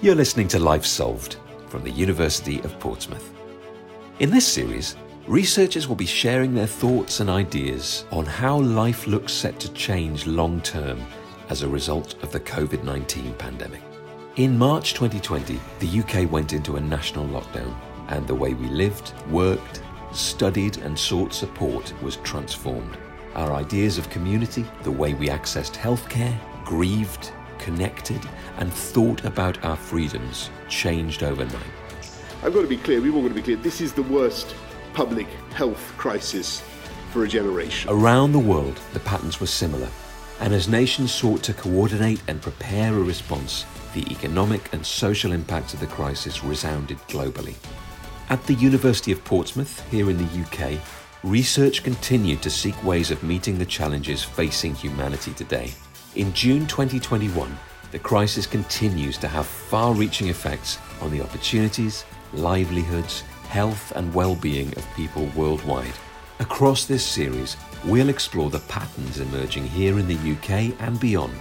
You're listening to Life Solved from the University of Portsmouth. In this series, researchers will be sharing their thoughts and ideas on how life looks set to change long term as a result of the COVID 19 pandemic. In March 2020, the UK went into a national lockdown, and the way we lived, worked, studied, and sought support was transformed. Our ideas of community, the way we accessed healthcare, grieved, connected, and thought about our freedoms changed overnight. I've got to be clear, we've all got to be clear, this is the worst public health crisis for a generation. Around the world, the patterns were similar, and as nations sought to coordinate and prepare a response, the economic and social impacts of the crisis resounded globally. At the University of Portsmouth, here in the UK, research continued to seek ways of meeting the challenges facing humanity today. In June 2021, the crisis continues to have far reaching effects on the opportunities, livelihoods, health, and well being of people worldwide. Across this series, we'll explore the patterns emerging here in the UK and beyond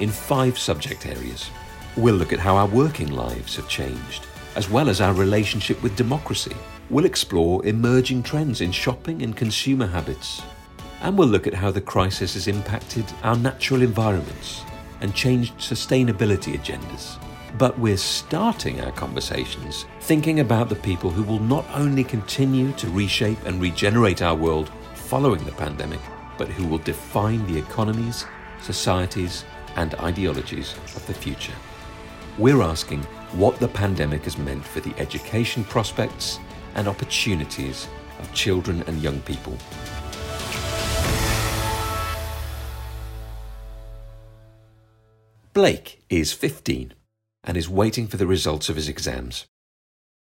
in five subject areas. We'll look at how our working lives have changed, as well as our relationship with democracy. We'll explore emerging trends in shopping and consumer habits. And we'll look at how the crisis has impacted our natural environments and changed sustainability agendas. But we're starting our conversations thinking about the people who will not only continue to reshape and regenerate our world following the pandemic, but who will define the economies, societies, and ideologies of the future. We're asking what the pandemic has meant for the education prospects and opportunities of children and young people. Blake is 15 and is waiting for the results of his exams.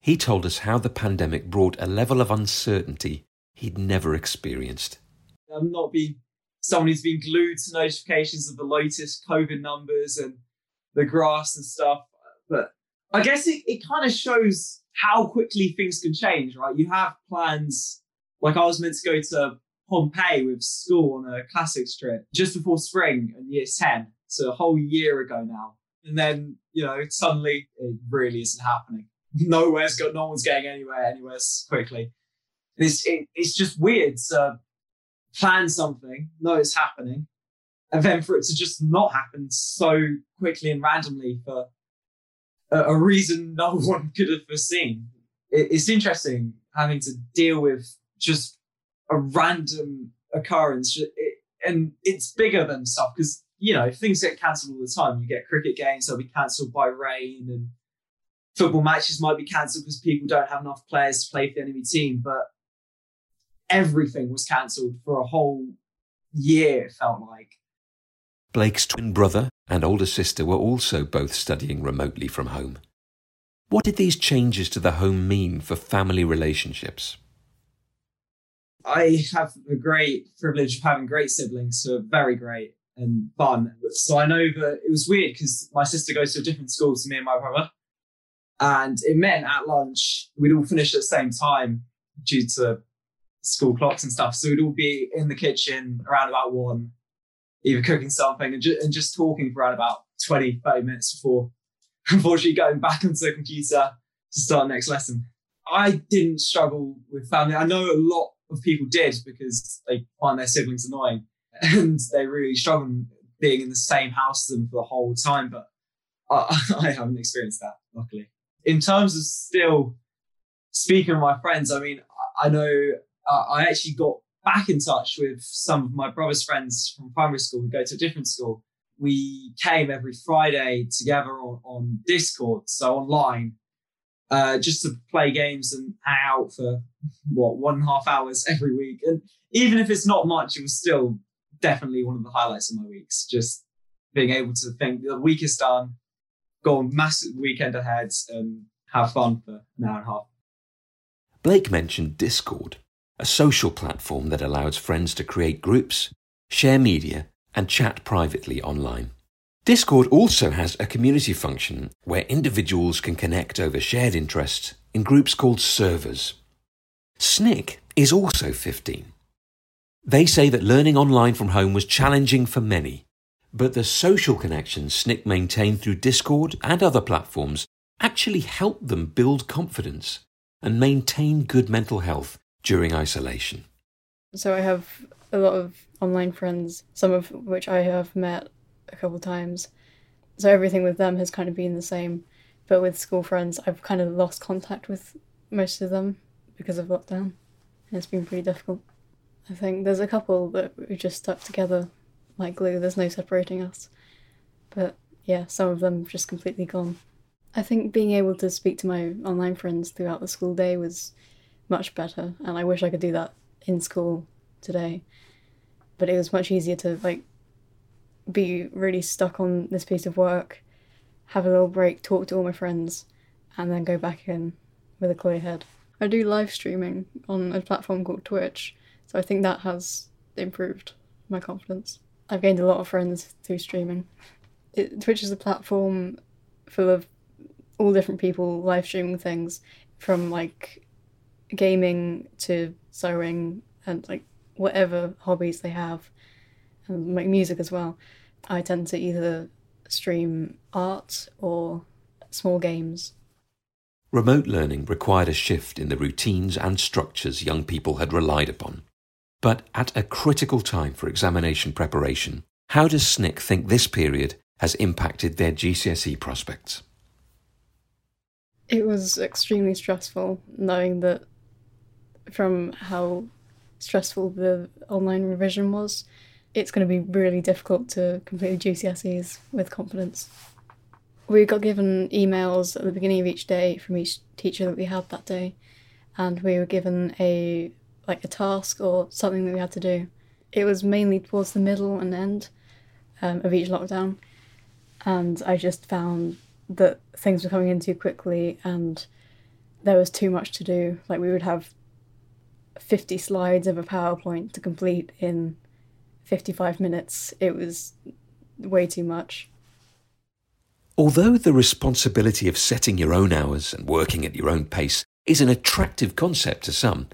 He told us how the pandemic brought a level of uncertainty he'd never experienced. I'm not being someone who's been glued to notifications of the latest COVID numbers and the graphs and stuff, but I guess it, it kind of shows how quickly things can change, right? You have plans, like I was meant to go to Pompeii with school on a classics trip just before spring and year 10 so a whole year ago now. And then, you know, suddenly it really isn't happening. Nowhere's got, no one's getting anywhere, anywhere quickly. It's, it, it's just weird to plan something, know it's happening, and then for it to just not happen so quickly and randomly for a, reason no one could have foreseen. It, it's interesting having to deal with just a random occurrence. And it's bigger than stuff because you know, things get cancelled all the time. You get cricket games that'll be cancelled by rain, and football matches might be cancelled because people don't have enough players to play for the enemy team. But everything was cancelled for a whole year, it felt like. Blake's twin brother and older sister were also both studying remotely from home. What did these changes to the home mean for family relationships? I have the great privilege of having great siblings are very great and fun. So I know that it was weird because my sister goes to a different school to me and my brother. And it meant at lunch, we'd all finish at the same time due to school clocks and stuff. So we'd all be in the kitchen around about one, either cooking something and, ju- and just talking for around about 20, 30 minutes before, unfortunately, going back onto the computer to start next lesson. I didn't struggle with family. I know a lot of people did because they find their siblings annoying and they really struggle being in the same house as them for the whole time. But I, I haven't experienced that, luckily. In terms of still speaking with my friends, I mean, I know uh, I actually got back in touch with some of my brother's friends from primary school who go to a different school. We came every Friday together on, on Discord, so online, uh, just to play games and hang out for what one and a half hours every week. And even if it's not much, it was still definitely one of the highlights of my weeks. Just being able to think the week is done, go on massive weekend ahead, and have fun for an hour and a half. Blake mentioned Discord, a social platform that allows friends to create groups, share media, and chat privately online. Discord also has a community function where individuals can connect over shared interests in groups called servers. Snick is also 15. They say that learning online from home was challenging for many, but the social connections Snick maintained through Discord and other platforms actually helped them build confidence and maintain good mental health during isolation. So I have a lot of online friends, some of which I have met a couple times. So everything with them has kind of been the same. But with school friends, I've kind of lost contact with most of them because of lockdown. And it's been pretty difficult. I think there's a couple that we just stuck together like glue, there's no separating us. But yeah, some of them just completely gone. I think being able to speak to my online friends throughout the school day was much better, and I wish I could do that in school today. But it was much easier to like be really stuck on this piece of work, have a little break, talk to all my friends, and then go back in with a clear head. I do live streaming on a platform called Twitch, so I think that has improved my confidence. I've gained a lot of friends through streaming. It, Twitch is a platform full of all different people live streaming things from like gaming to sewing and like whatever hobbies they have and like music as well. I tend to either stream art or small games. Remote learning required a shift in the routines and structures young people had relied upon. But at a critical time for examination preparation, how does Snick think this period has impacted their GCSE prospects? It was extremely stressful knowing that from how stressful the online revision was, it's going to be really difficult to complete the GCSEs with confidence. We got given emails at the beginning of each day from each teacher that we had that day, and we were given a like a task or something that we had to do. It was mainly towards the middle and end um, of each lockdown, and I just found that things were coming in too quickly and there was too much to do. Like we would have 50 slides of a PowerPoint to complete in 55 minutes. It was way too much. Although the responsibility of setting your own hours and working at your own pace is an attractive concept to some,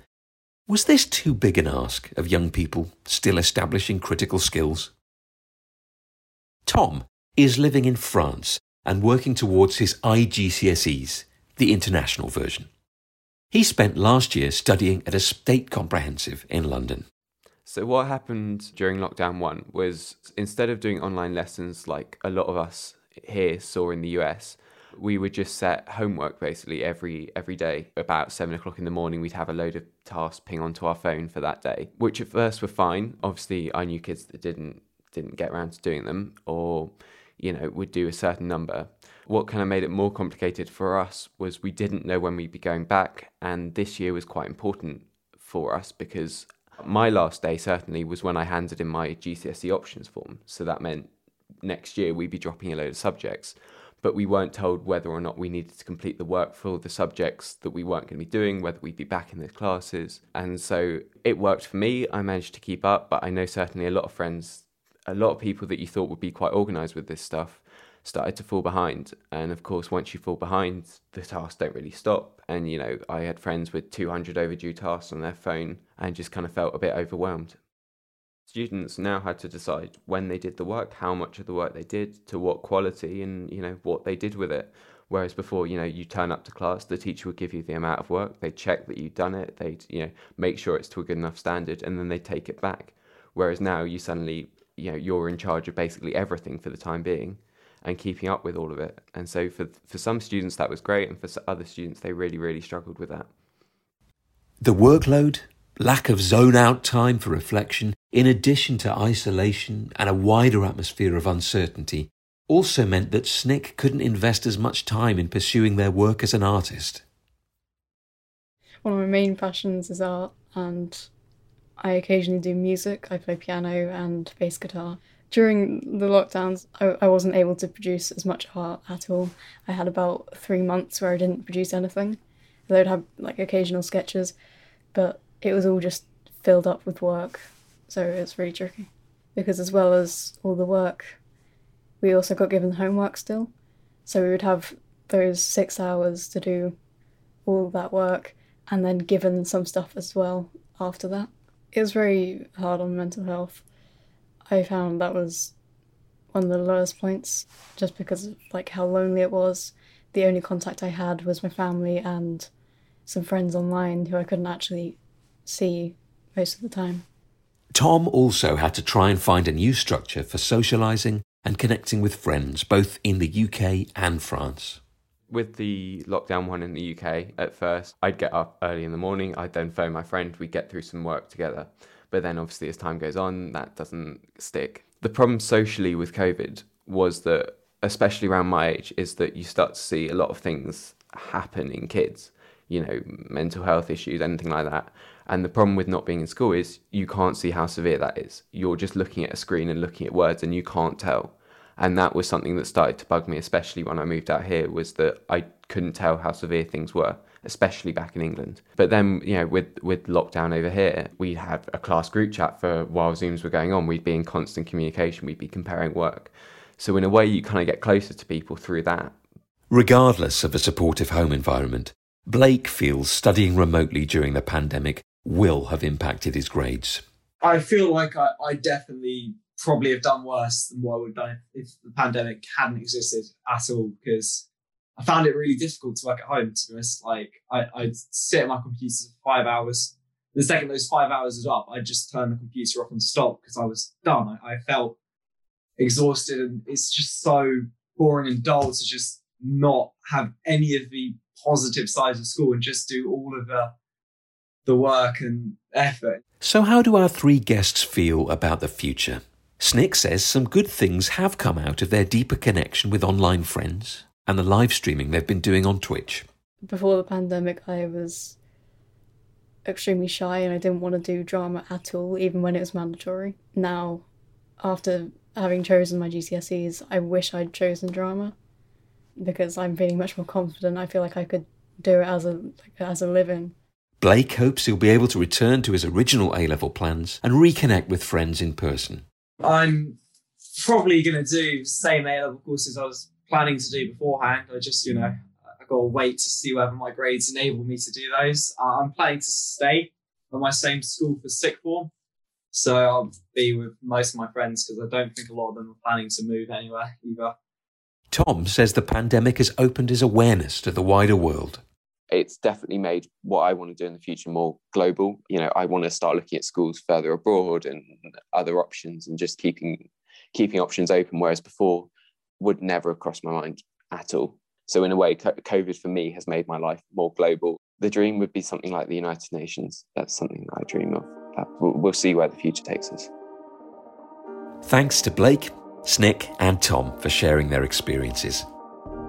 was this too big an ask of young people still establishing critical skills? Tom is living in France and working towards his IGCSEs, the international version. He spent last year studying at a state comprehensive in London. So, what happened during lockdown one was instead of doing online lessons like a lot of us here saw in the US, we would just set homework basically every every day. About seven o'clock in the morning we'd have a load of tasks ping onto our phone for that day which at first were fine. Obviously i knew kids that didn't didn't get around to doing them or you know would do a certain number what kind of made it more complicated for us was we didn't know when we'd be going back and this year was quite important for us because my last day certainly was when i handed in my gcse options form so that meant next year we'd be dropping a load of subjects but we weren't told whether or not we needed to complete the work for the subjects that we weren't going to be doing, whether we'd be back in the classes. And so it worked for me. I managed to keep up, but I know certainly a lot of friends, a lot of people that you thought would be quite organized with this stuff started to fall behind. And of course, once you fall behind, the tasks don't really stop. And, you know, I had friends with 200 overdue tasks on their phone and just kind of felt a bit overwhelmed students now had to decide when they did the work, how much of the work they did, to what quality, and you know what they did with it. Whereas before, you know, you turn up to class, the teacher would give you the amount of work, they check that you've done it, they'd you know make sure it's to a good enough standard, and then they take it back. Whereas now, you suddenly you know you're in charge of basically everything for the time being, and keeping up with all of it. And so for for some students that was great, and for other students they really really struggled with that. The workload lack of zone out time for reflection, in addition to isolation and a wider atmosphere of uncertainty, also meant that Snick couldn't invest as much time in pursuing their work as an artist. One of my main passions is art, and I occasionally do music. I play piano and bass guitar. During the lockdowns, I, I wasn't able to produce as much art at all. I had about three months where I didn't produce anything. I'd have like occasional sketches, but it was all just filled up with work. So it's really tricky. Because as well as all the work, we also got given homework still. So we would have those six hours to do all that work and then given some stuff as well after that. It was very hard on mental health. I found that was one of the lowest points just because of like how lonely it was. The only contact I had was my family and some friends online who I couldn't actually see most of the time. Tom also had to try and find a new structure for socialising and connecting with friends both in the UK and France. With the lockdown one in the UK, at first, I'd get up early in the morning, I'd then phone my friend, we'd get through some work together. But then, obviously, as time goes on, that doesn't stick. The problem socially with COVID was that, especially around my age, is that you start to see a lot of things happen in kids, you know, mental health issues, anything like that. And the problem with not being in school is you can't see how severe that is. You're just looking at a screen and looking at words and you can't tell and that was something that started to bug me especially when i moved out here was that i couldn't tell how severe things were especially back in england. But then you know with with lockdown over here we had a class group chat for while zooms were going on. We'd be in constant communication. We'd be comparing work. So in a way you kind of get closer to people through that. Regardless of a supportive home environment blake feels studying remotely during the pandemic will have impacted his grades. I feel like i, I definitely probably have done worse than what I would have done if, the pandemic hadn't existed at all. Because I found it really difficult to work at home. To be honest, like I, I'd sit at my computer for five hours. The second those five hours was up, I'd just turn the computer off and stop because I was done. I, I felt exhausted, and it's just so boring and dull to just not have any of the positive sides of school and just do all of the the work and effort. So, how do our three guests feel about the future? Snick says some good things have come out of their deeper connection with online friends and the live streaming they've been doing on Twitch. Before the pandemic, I was extremely shy and I didn't want to do drama at all, even when it was mandatory. Now, after having chosen my GCSEs, I wish I'd chosen drama because I'm feeling much more confident. I feel like I could do it as a as a living. Blake hopes he'll be able to return to his original A level plans and reconnect with friends in person. I'm probably going to do same A level courses I was planning to do beforehand. I just, you know, I got to wait to see whether my grades enable me to do those. Uh, I'm planning to stay at my same school for sixth form. So I'll be with most of my friends because I don't think a lot of them are planning to move anywhere either. Tom says the pandemic has opened his awareness to the wider world it's definitely made what I want to do in the future more global. You know, I want to start looking at schools further abroad and other options and just keeping keeping options open. Whereas before would never have crossed my mind at all. So in a way, COVID for me has made my life more global. The dream would be something like the United Nations. That's something that I dream of. We'll see where the future takes us. Thanks to Blake, Snick, and Tom for sharing their experiences.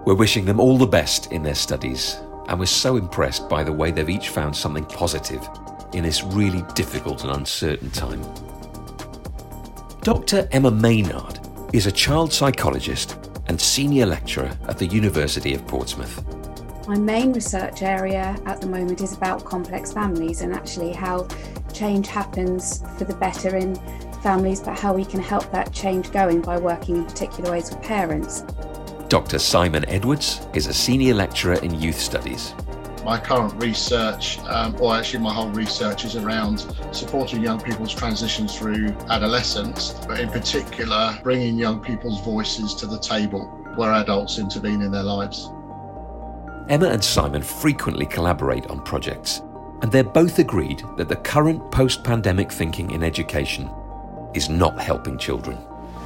We're wishing them all the best in their studies and we're so impressed by the way they've each found something positive in this really difficult and uncertain time. Dr. Emma Maynard is a child psychologist and senior lecturer at the University of Portsmouth. My main research area at the moment is about complex families and actually how change happens for the better in families, but how we can help that change going by working in particular ways with parents. Dr. Simon Edwards is a senior lecturer in youth studies. My current research, um, or actually my whole research, is around supporting young people's transitions through adolescence, but in particular, bringing young people's voices to the table where adults intervene in their lives. Emma and Simon frequently collaborate on projects, and they're both agreed that the current post pandemic thinking in education is not helping children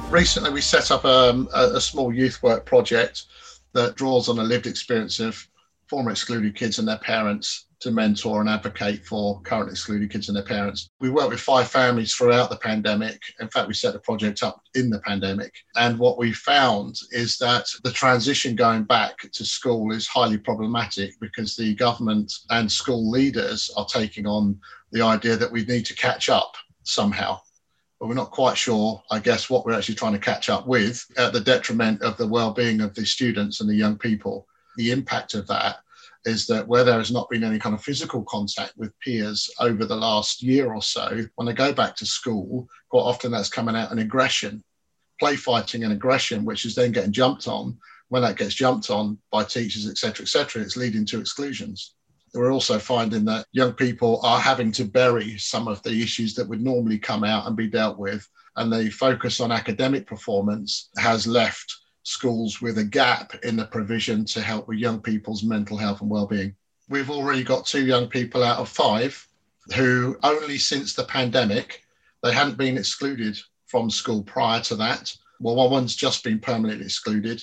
recently we set up um, a, a, small youth work project that draws on a lived experience of former excluded kids and their parents to mentor and advocate for current excluded kids and their parents. We worked with five families throughout the pandemic. In fact, we set the project up in the pandemic. And what we found is that the transition going back to school is highly problematic because the government and school leaders are taking on the idea that we need to catch up somehow but we're not quite sure, I guess, what we're actually trying to catch up with at the detriment of the well-being of the students and the young people. The impact of that is that where there has not been any kind of physical contact with peers over the last year or so, when they go back to school, quite often that's coming out in aggression, play fighting and aggression, which is then getting jumped on. When that gets jumped on by teachers, etc., etc., it's leading to exclusions. we're also finding that young people are having to bury some of the issues that would normally come out and be dealt with. And the focus on academic performance has left schools with a gap in the provision to help with young people's mental health and well-being. We've already got two young people out of five who only since the pandemic they hadn't been excluded from school prior to that. Well, one's just been permanently excluded,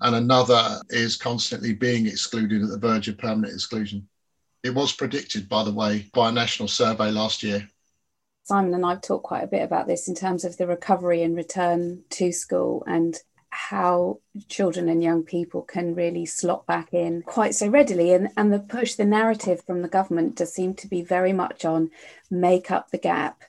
and another is constantly being excluded at the verge of permanent exclusion. It was predicted, by the way, by a national survey last year. Simon and I've talked quite a bit about this in terms of the recovery and return to school and how children and young people can really slot back in quite so readily. And, and the push, the narrative from the government does seem to be very much on make up the gap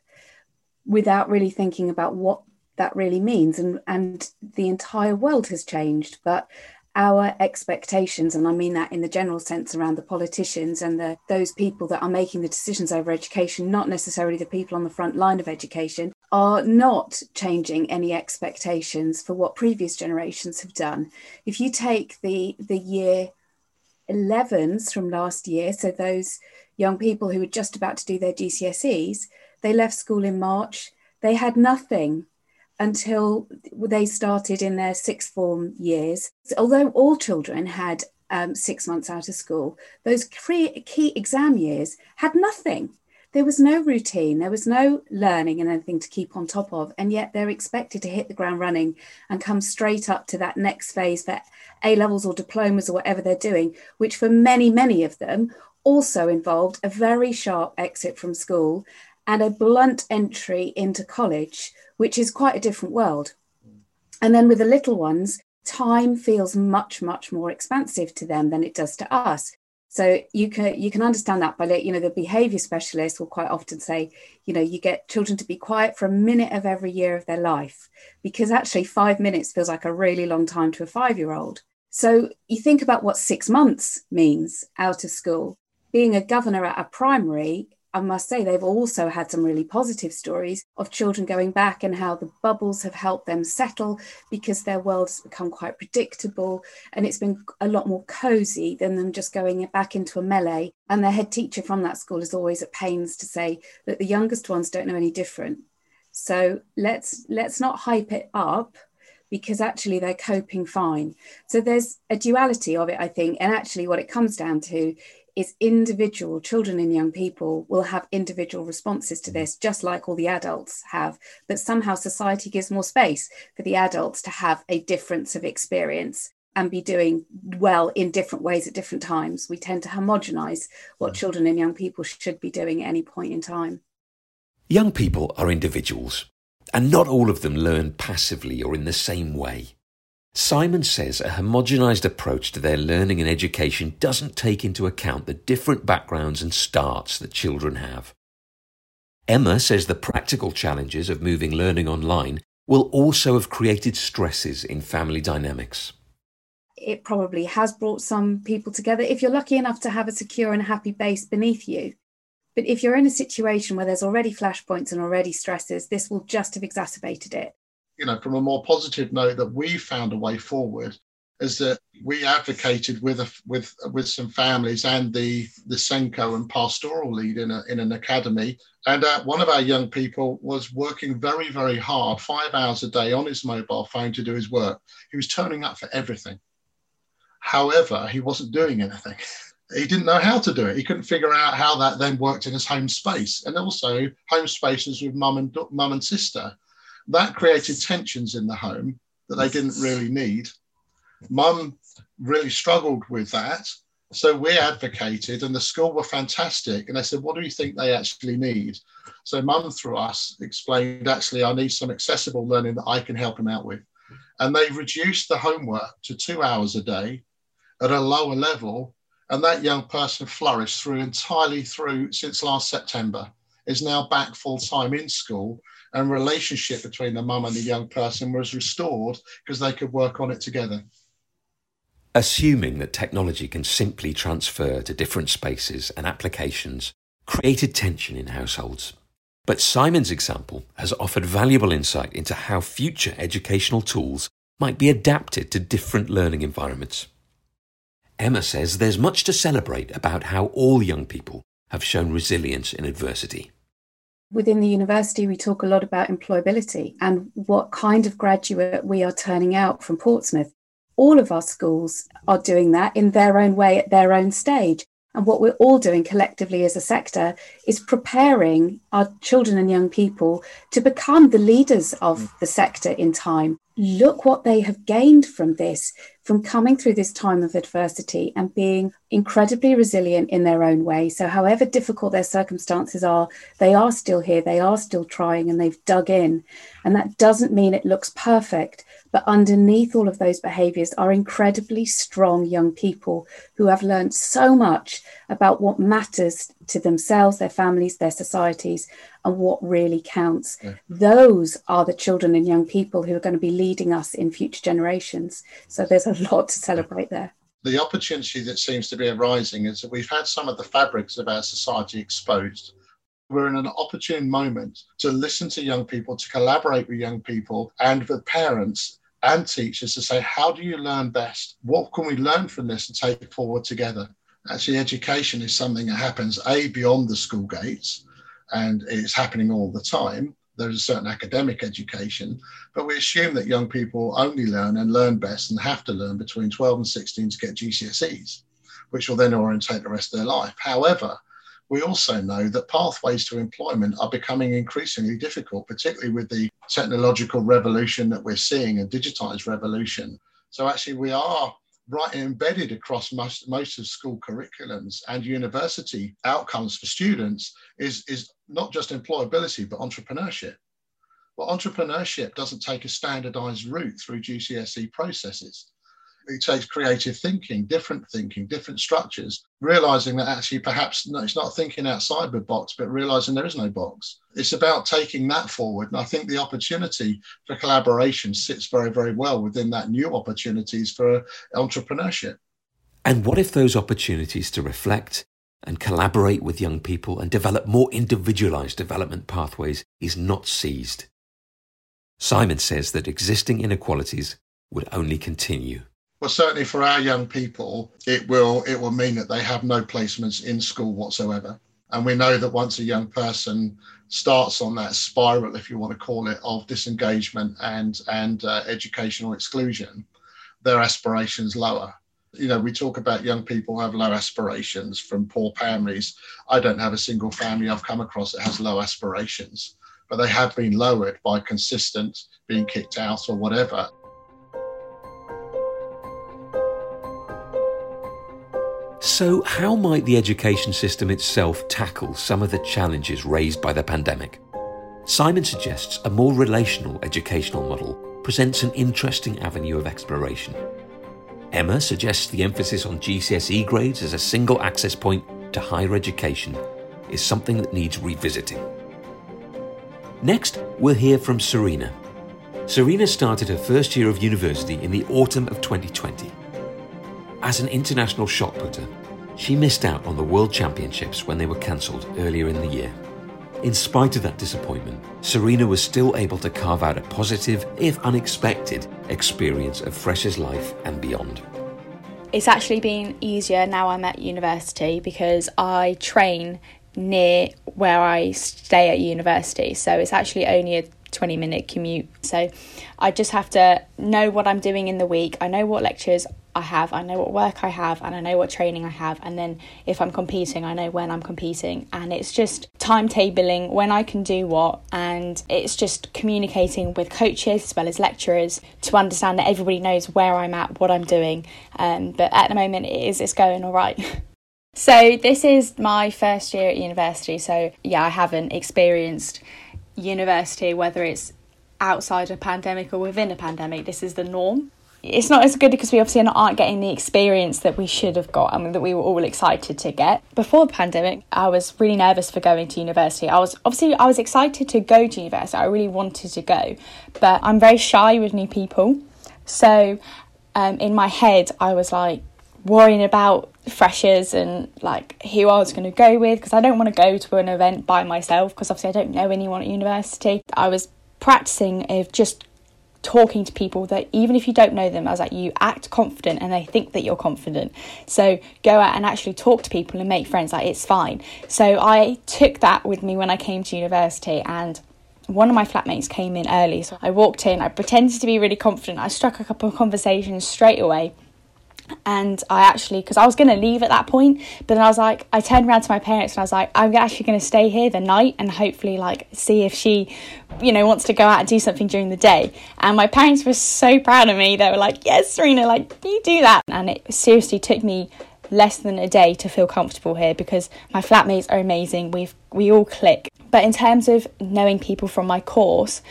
without really thinking about what that really means. And, and the entire world has changed. But our expectations, and I mean that in the general sense around the politicians and the, those people that are making the decisions over education, not necessarily the people on the front line of education, are not changing any expectations for what previous generations have done. If you take the, the year 11s from last year, so those young people who were just about to do their GCSEs, they left school in March, they had nothing until they started in their sixth form years. Although all children had um, six months out of school, those key exam years had nothing. There was no routine, there was no learning and anything to keep on top of, and yet they're expected to hit the ground running and come straight up to that next phase for A levels or diplomas or whatever they're doing, which for many, many of them also involved a very sharp exit from school and a blunt entry into college, which is quite a different world. And then with the little ones, time feels much, much more expansive to them than it does to us. So you can you can understand that by you know the behavior specialist will quite often say you know you get children to be quiet for a minute of every year of their life because actually 5 minutes feels like a really long time to a 5 year old. So you think about what 6 months means out of school. Being a governor at a primary I must say, they've also had some really positive stories of children going back and how the bubbles have helped them settle because their world has become quite predictable and it's been a lot more cozy than them just going back into a melee. And their head teacher from that school is always at pains to say that the youngest ones don't know any different. So let's let's not hype it up because actually they're coping fine. So there's a duality of it, I think. And actually, what it comes down to is individual children and young people will have individual responses to mm-hmm. this, just like all the adults have. But somehow society gives more space for the adults to have a difference of experience and be doing well in different ways at different times. We tend to homogenize what mm. children and young people should be doing at any point in time. Young people are individuals, and not all of them learn passively or in the same way. Simon says a homogenized approach to their learning and education doesn't take into account the different backgrounds and starts that children have. Emma says the practical challenges of moving learning online will also have created stresses in family dynamics. It probably has brought some people together if you're lucky enough to have a secure and happy base beneath you. But if you're in a situation where there's already flashpoints and already stresses, this will just have exacerbated it you know, from a more positive note that we found a way forward is that we advocated with a, with with some families and the the SENCO and pastoral lead in a, in an academy, and uh, one of our young people was working very very hard, five hours a day on his mobile phone to do his work. He was turning up for everything. However, he wasn't doing anything. he didn't know how to do it. He couldn't figure out how that then worked in his home space, and also home spaces with mum and mum and sister that created tensions in the home that they didn't really need. Mum really struggled with that. So we advocated, and the school were fantastic. And they said, What do you think they actually need? So mum, through us, explained, Actually, I need some accessible learning that I can help them out with. And they reduced the homework to two hours a day at a lower level. And that young person flourished through entirely through since last September, is now back full time in school and relationship between the mum and the young person was restored because they could work on it together. Assuming that technology can simply transfer to different spaces and applications created tension in households. But Simon's example has offered valuable insight into how future educational tools might be adapted to different learning environments. Emma says there's much to celebrate about how all young people have shown resilience in adversity. Within the university, we talk a lot about employability and what kind of graduate we are turning out from Portsmouth. All of our schools are doing that in their own way at their own stage. And what we're all doing collectively as a sector is preparing our children and young people to become the leaders of mm. the sector in time. Look what they have gained from this, from coming through this time of adversity and being incredibly resilient in their own way. So, however difficult their circumstances are, they are still here, they are still trying, and they've dug in. And that doesn't mean it looks perfect, but underneath all of those behaviors are incredibly strong young people who have learned so much about what matters to themselves, their families, their societies, and what really counts. Yeah. Those are the children and young people who are going to be leading us in future generations. So there's a lot to celebrate there. The opportunity that seems to be arising is that we've had some of the fabrics of our society exposed we're in an opportune moment to listen to young people, to collaborate with young people and with parents and teachers to say, how do you learn best? What can we learn from this and take forward together? Actually, education is something that happens A, beyond the school gates, and it's happening all the time. There's a certain academic education, but we assume that young people only learn and learn best and have to learn between 12 and 16 to get GCSEs, which will then orientate the rest of their life. However, we also know that pathways to employment are becoming increasingly difficult, particularly with the technological revolution that we're seeing, a digitized revolution. So actually, we are right embedded across most, most of school curriculums and university outcomes for students is, is not just employability, but entrepreneurship. Well, entrepreneurship doesn't take a standardized route through GCSE processes it takes creative thinking, different thinking, different structures, realizing that actually perhaps no, it's not thinking outside the box, but realizing there is no box. It's about taking that forward. And I think the opportunity for collaboration sits very, very well within that new opportunities for entrepreneurship. And what if those opportunities to reflect and collaborate with young people and develop more individualized development pathways is not seized? Simon says that existing inequalities would only continue. Well, certainly for our young people, it will it will mean that they have no placements in school whatsoever. And we know that once a young person starts on that spiral, if you want to call it, of disengagement and and uh, educational exclusion, their aspirations lower. You know, we talk about young people have low aspirations from poor families. I don't have a single family I've come across that has low aspirations, but they have been lowered by consistent being kicked out or whatever. So, how might the education system itself tackle some of the challenges raised by the pandemic? Simon suggests a more relational educational model presents an interesting avenue of exploration. Emma suggests the emphasis on GCSE grades as a single access point to higher education is something that needs revisiting. Next, we'll hear from Serena. Serena started her first year of university in the autumn of 2020 as an international shot putter, she missed out on the World Championships when they were cancelled earlier in the year. In spite of that disappointment, Serena was still able to carve out a positive, if unexpected, experience of Fresh's life and beyond. It's actually been easier now I'm at university because I train near where I stay at university. So it's actually only a 20 minute commute. So I just have to know what I'm doing in the week. I know what lectures I have, I know what work I have, and I know what training I have. And then if I'm competing, I know when I'm competing. And it's just timetabling when I can do what. And it's just communicating with coaches as well as lecturers to understand that everybody knows where I'm at, what I'm doing. Um, but at the moment, it is it's going all right. so this is my first year at university. So yeah, I haven't experienced university, whether it's outside a pandemic or within a pandemic. This is the norm it's not as good because we obviously aren't getting the experience that we should have got and that we were all excited to get. Before the pandemic, I was really nervous for going to university. I was obviously I was excited to go to university. I really wanted to go, but I'm very shy with new people. So um, in my head, I was like worrying about freshers and like who I was going to go with because I don't want to go to an event by myself because obviously I don't know anyone at university. I was practicing of just talking to people that even if you don't know them, as like, you act confident and they think that you're confident. So go out and actually talk to people and make friends. Like it's fine. So I took that with me when I came to university and one of my flatmates came in early. So I walked in, I pretended to be really confident. I struck a couple of conversations straight away and I actually because I was going to leave at that point but then I was like I turned around to my parents and I was like I'm actually going to stay here the night and hopefully like see if she you know wants to go out and do something during the day. And my parents were so proud of me. They were like yes Serena like you do that. And it seriously took me less than a day to feel comfortable here because my flatmates are amazing. We've we all click. But in terms of knowing people from my course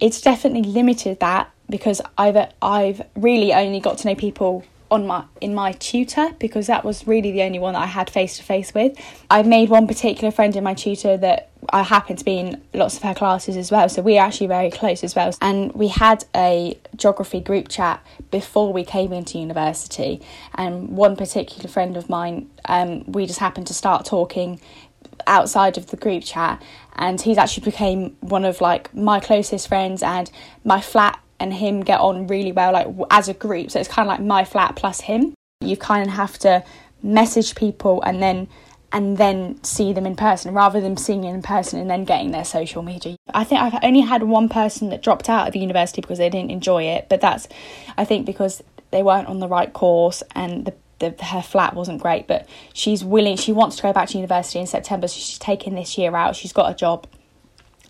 it's definitely limited that because I've I've really only got to know people on my in my tutor because that was really the only one that I had face to face with. I made one particular friend in my tutor that I happened to be in lots of her classes as well, so we are actually very close as well. And we had a geography group chat before we came into university, and one particular friend of mine, um, we just happened to start talking outside of the group chat and he's actually became one of like my closest friends and my flat and him get on really well, like as a group. So it's kind of like my flat plus him. You kind of have to message people and then and then see them in person rather than seeing in person and then getting their social media. I think I've only had one person that dropped out of university because they didn't enjoy it, but that's I think because they weren't on the right course and the the, her flat wasn't great, but she's willing. She wants to go back to university in September, so she's taking this year out. She's got a job,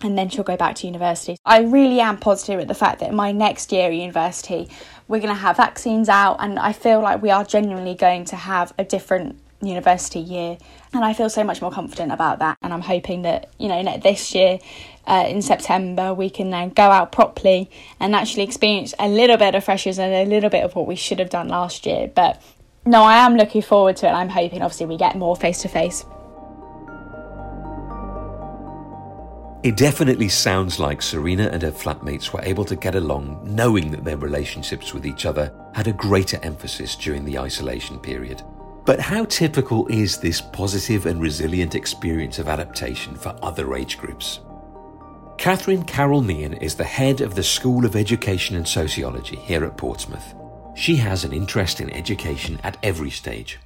and then she'll go back to university. I really am positive at the fact that my next year at university, we're going to have vaccines out, and I feel like we are genuinely going to have a different university year. And I feel so much more confident about that. And I'm hoping that, you know, this year uh, in September, we can then go out properly and actually experience a little bit of freshers and a little bit of what we should have done last year. But no, I am looking forward to it. I'm hoping, obviously, we get more face to face. It definitely sounds like Serena and her flatmates were able to get along knowing that their relationships with each other had a greater emphasis during the isolation period. But how typical is this positive and resilient experience of adaptation for other age groups? Catherine Carroll Meehan is the head of the School of Education and Sociology here at Portsmouth. She has an interest in education at every stage.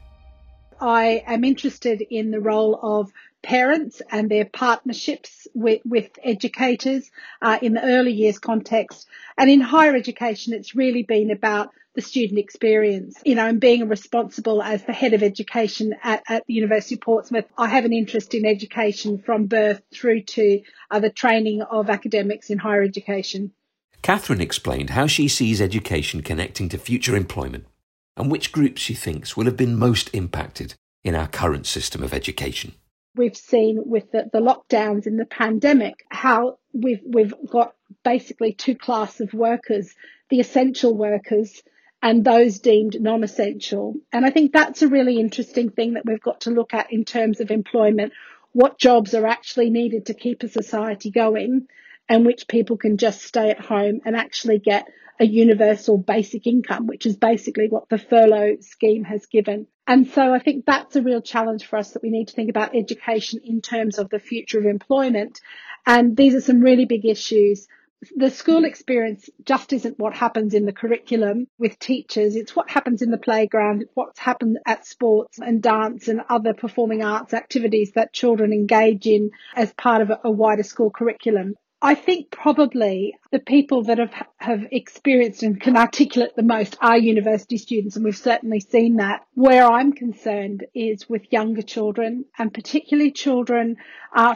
I am interested in the role of parents and their partnerships with, with educators uh, in the early years context. And in higher education, it's really been about the student experience, you know, and being responsible as the head of education at, at the University of Portsmouth. I have an interest in education from birth through to uh, the training of academics in higher education. Catherine explained how she sees education connecting to future employment and which groups she thinks will have been most impacted in our current system of education we've seen with the, the lockdowns in the pandemic how we've we've got basically two classes of workers the essential workers and those deemed non-essential and i think that's a really interesting thing that we've got to look at in terms of employment what jobs are actually needed to keep a society going and which people can just stay at home and actually get a universal basic income, which is basically what the furlough scheme has given. And so I think that's a real challenge for us that we need to think about education in terms of the future of employment. And these are some really big issues. The school experience just isn't what happens in the curriculum with teachers. It's what happens in the playground. It's what's happened at sports and dance and other performing arts activities that children engage in as part of a, a wider school curriculum. I think probably the people that have, have experienced and can articulate the most are university students, and we've certainly seen that. Where I'm concerned is with younger children, and particularly children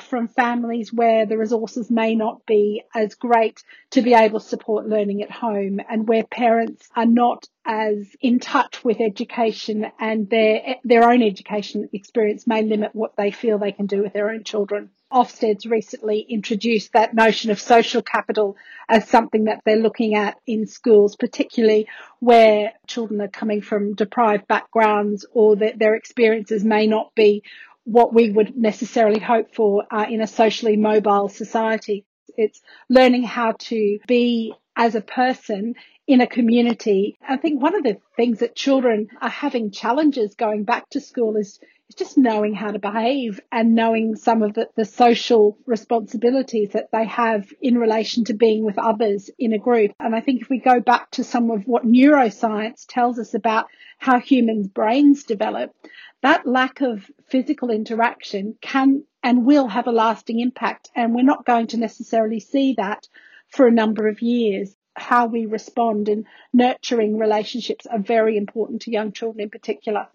from families where the resources may not be as great to be able to support learning at home, and where parents are not as in touch with education and their their own education experience may limit what they feel they can do with their own children. Ofsted's recently introduced that notion of social capital as something that they're looking at in schools, particularly where children are coming from deprived backgrounds or that their experiences may not be what we would necessarily hope for uh, in a socially mobile society. It's learning how to be as a person in a community. I think one of the things that children are having challenges going back to school is it's just knowing how to behave and knowing some of the, the social responsibilities that they have in relation to being with others in a group. And I think if we go back to some of what neuroscience tells us about how humans' brains develop, that lack of physical interaction can and will have a lasting impact. And we're not going to necessarily see that for a number of years. How we respond and nurturing relationships are very important to young children in particular.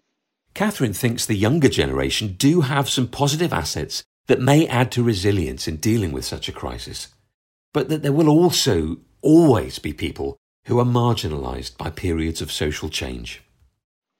Catherine thinks the younger generation do have some positive assets that may add to resilience in dealing with such a crisis, but that there will also always be people who are marginalised by periods of social change.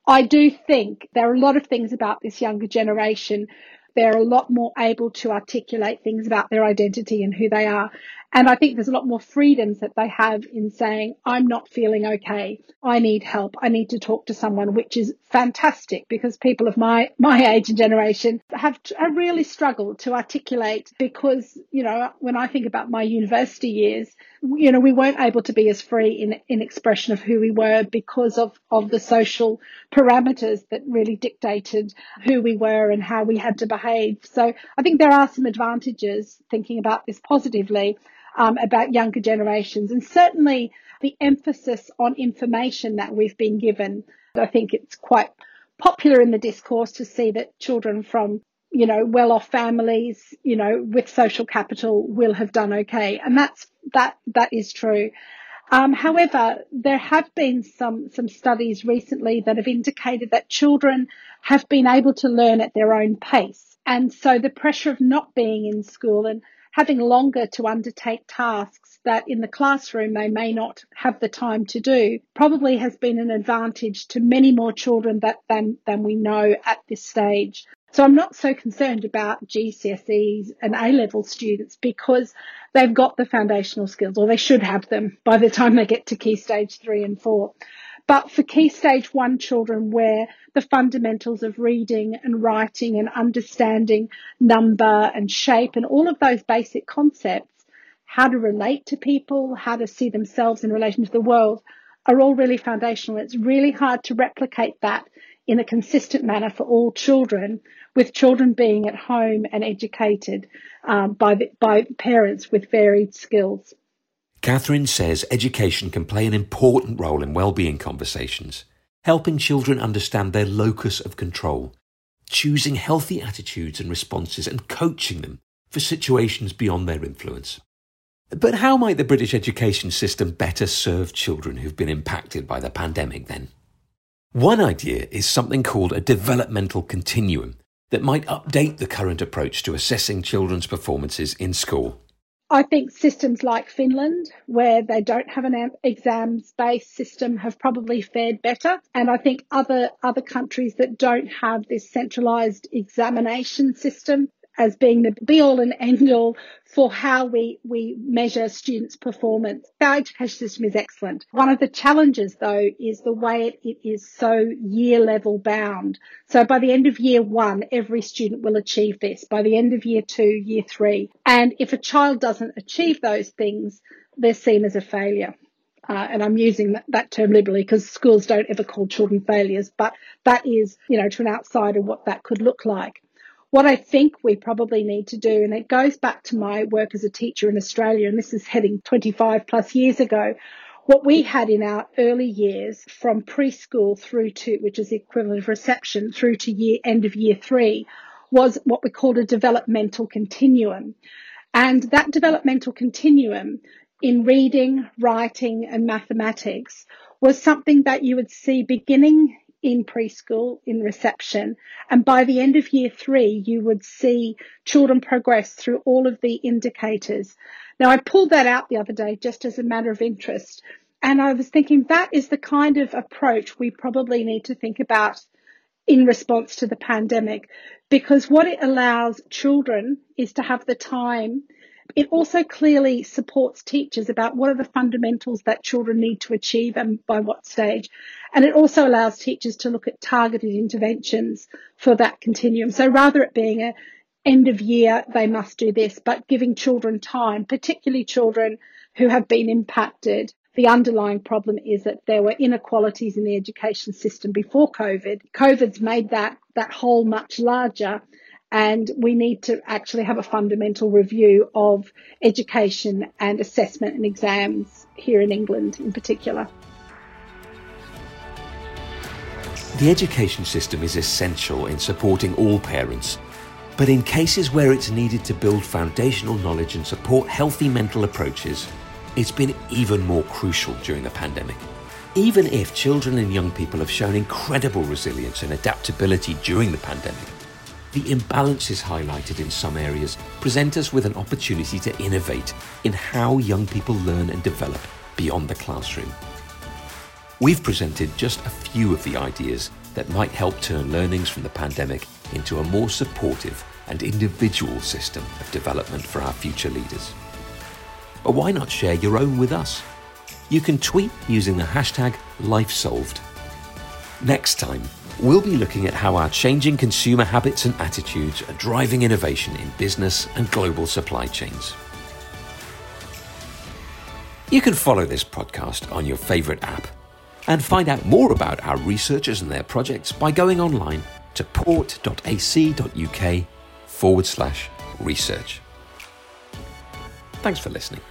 I do think there are a lot of things about this younger generation. They're a lot more able to articulate things about their identity and who they are. And I think there's a lot more freedoms that they have in saying, I'm not feeling okay. I need help. I need to talk to someone, which is fantastic because people of my, my age and generation have, have really struggled to articulate because, you know, when I think about my university years, you know, we weren't able to be as free in, in expression of who we were because of, of the social parameters that really dictated who we were and how we had to behave. So I think there are some advantages thinking about this positively um, about younger generations. And certainly the emphasis on information that we've been given. I think it's quite popular in the discourse to see that children from you know, well-off families, you know, with social capital will have done okay, and that's that that is true. Um, however, there have been some some studies recently that have indicated that children have been able to learn at their own pace, and so the pressure of not being in school and having longer to undertake tasks that in the classroom they may not have the time to do probably has been an advantage to many more children that, than, than we know at this stage. So I'm not so concerned about GCSEs and A level students because they've got the foundational skills or they should have them by the time they get to key stage three and four. But for key stage one children where the fundamentals of reading and writing and understanding number and shape and all of those basic concepts, how to relate to people, how to see themselves in relation to the world are all really foundational. It's really hard to replicate that in a consistent manner for all children, with children being at home and educated um, by, the, by parents with varied skills. Catherine says education can play an important role in well-being conversations, helping children understand their locus of control, choosing healthy attitudes and responses and coaching them for situations beyond their influence. But how might the British education system better serve children who've been impacted by the pandemic then? One idea is something called a developmental continuum that might update the current approach to assessing children's performances in school. I think systems like Finland, where they don't have an exams based system, have probably fared better. And I think other, other countries that don't have this centralized examination system as being the be all and end all for how we, we measure students' performance. Our education system is excellent. One of the challenges though is the way it, it is so year level bound. So by the end of year one, every student will achieve this. By the end of year two, year three. And if a child doesn't achieve those things, they're seen as a failure. Uh, and I'm using that, that term liberally because schools don't ever call children failures, but that is, you know, to an outsider what that could look like. What I think we probably need to do, and it goes back to my work as a teacher in Australia, and this is heading 25 plus years ago, what we had in our early years from preschool through to, which is the equivalent of reception, through to year, end of year three, was what we called a developmental continuum. And that developmental continuum in reading, writing and mathematics was something that you would see beginning in preschool in reception. And by the end of year three, you would see children progress through all of the indicators. Now, I pulled that out the other day just as a matter of interest. And I was thinking that is the kind of approach we probably need to think about in response to the pandemic, because what it allows children is to have the time it also clearly supports teachers about what are the fundamentals that children need to achieve and by what stage. And it also allows teachers to look at targeted interventions for that continuum. So rather it being a end of year, they must do this, but giving children time, particularly children who have been impacted The underlying problem is that there were inequalities in the education system before COVID. COVID's made that, that hole much larger and we need to actually have a fundamental review of education and assessment and exams here in England in particular. The education system is essential in supporting all parents, but in cases where it's needed to build foundational knowledge and support healthy mental approaches, it's been even more crucial during the pandemic. Even if children and young people have shown incredible resilience and adaptability during the pandemic, the imbalances highlighted in some areas present us with an opportunity to innovate in how young people learn and develop beyond the classroom. We've presented just a few of the ideas that might help turn learnings from the pandemic into a more supportive and individual system of development for our future leaders. But why not share your own with us? You can tweet using the hashtag LifeSolved. Next time, we'll be looking at how our changing consumer habits and attitudes are driving innovation in business and global supply chains. You can follow this podcast on your favourite app and find out more about our researchers and their projects by going online to port.ac.uk forward slash research. Thanks for listening.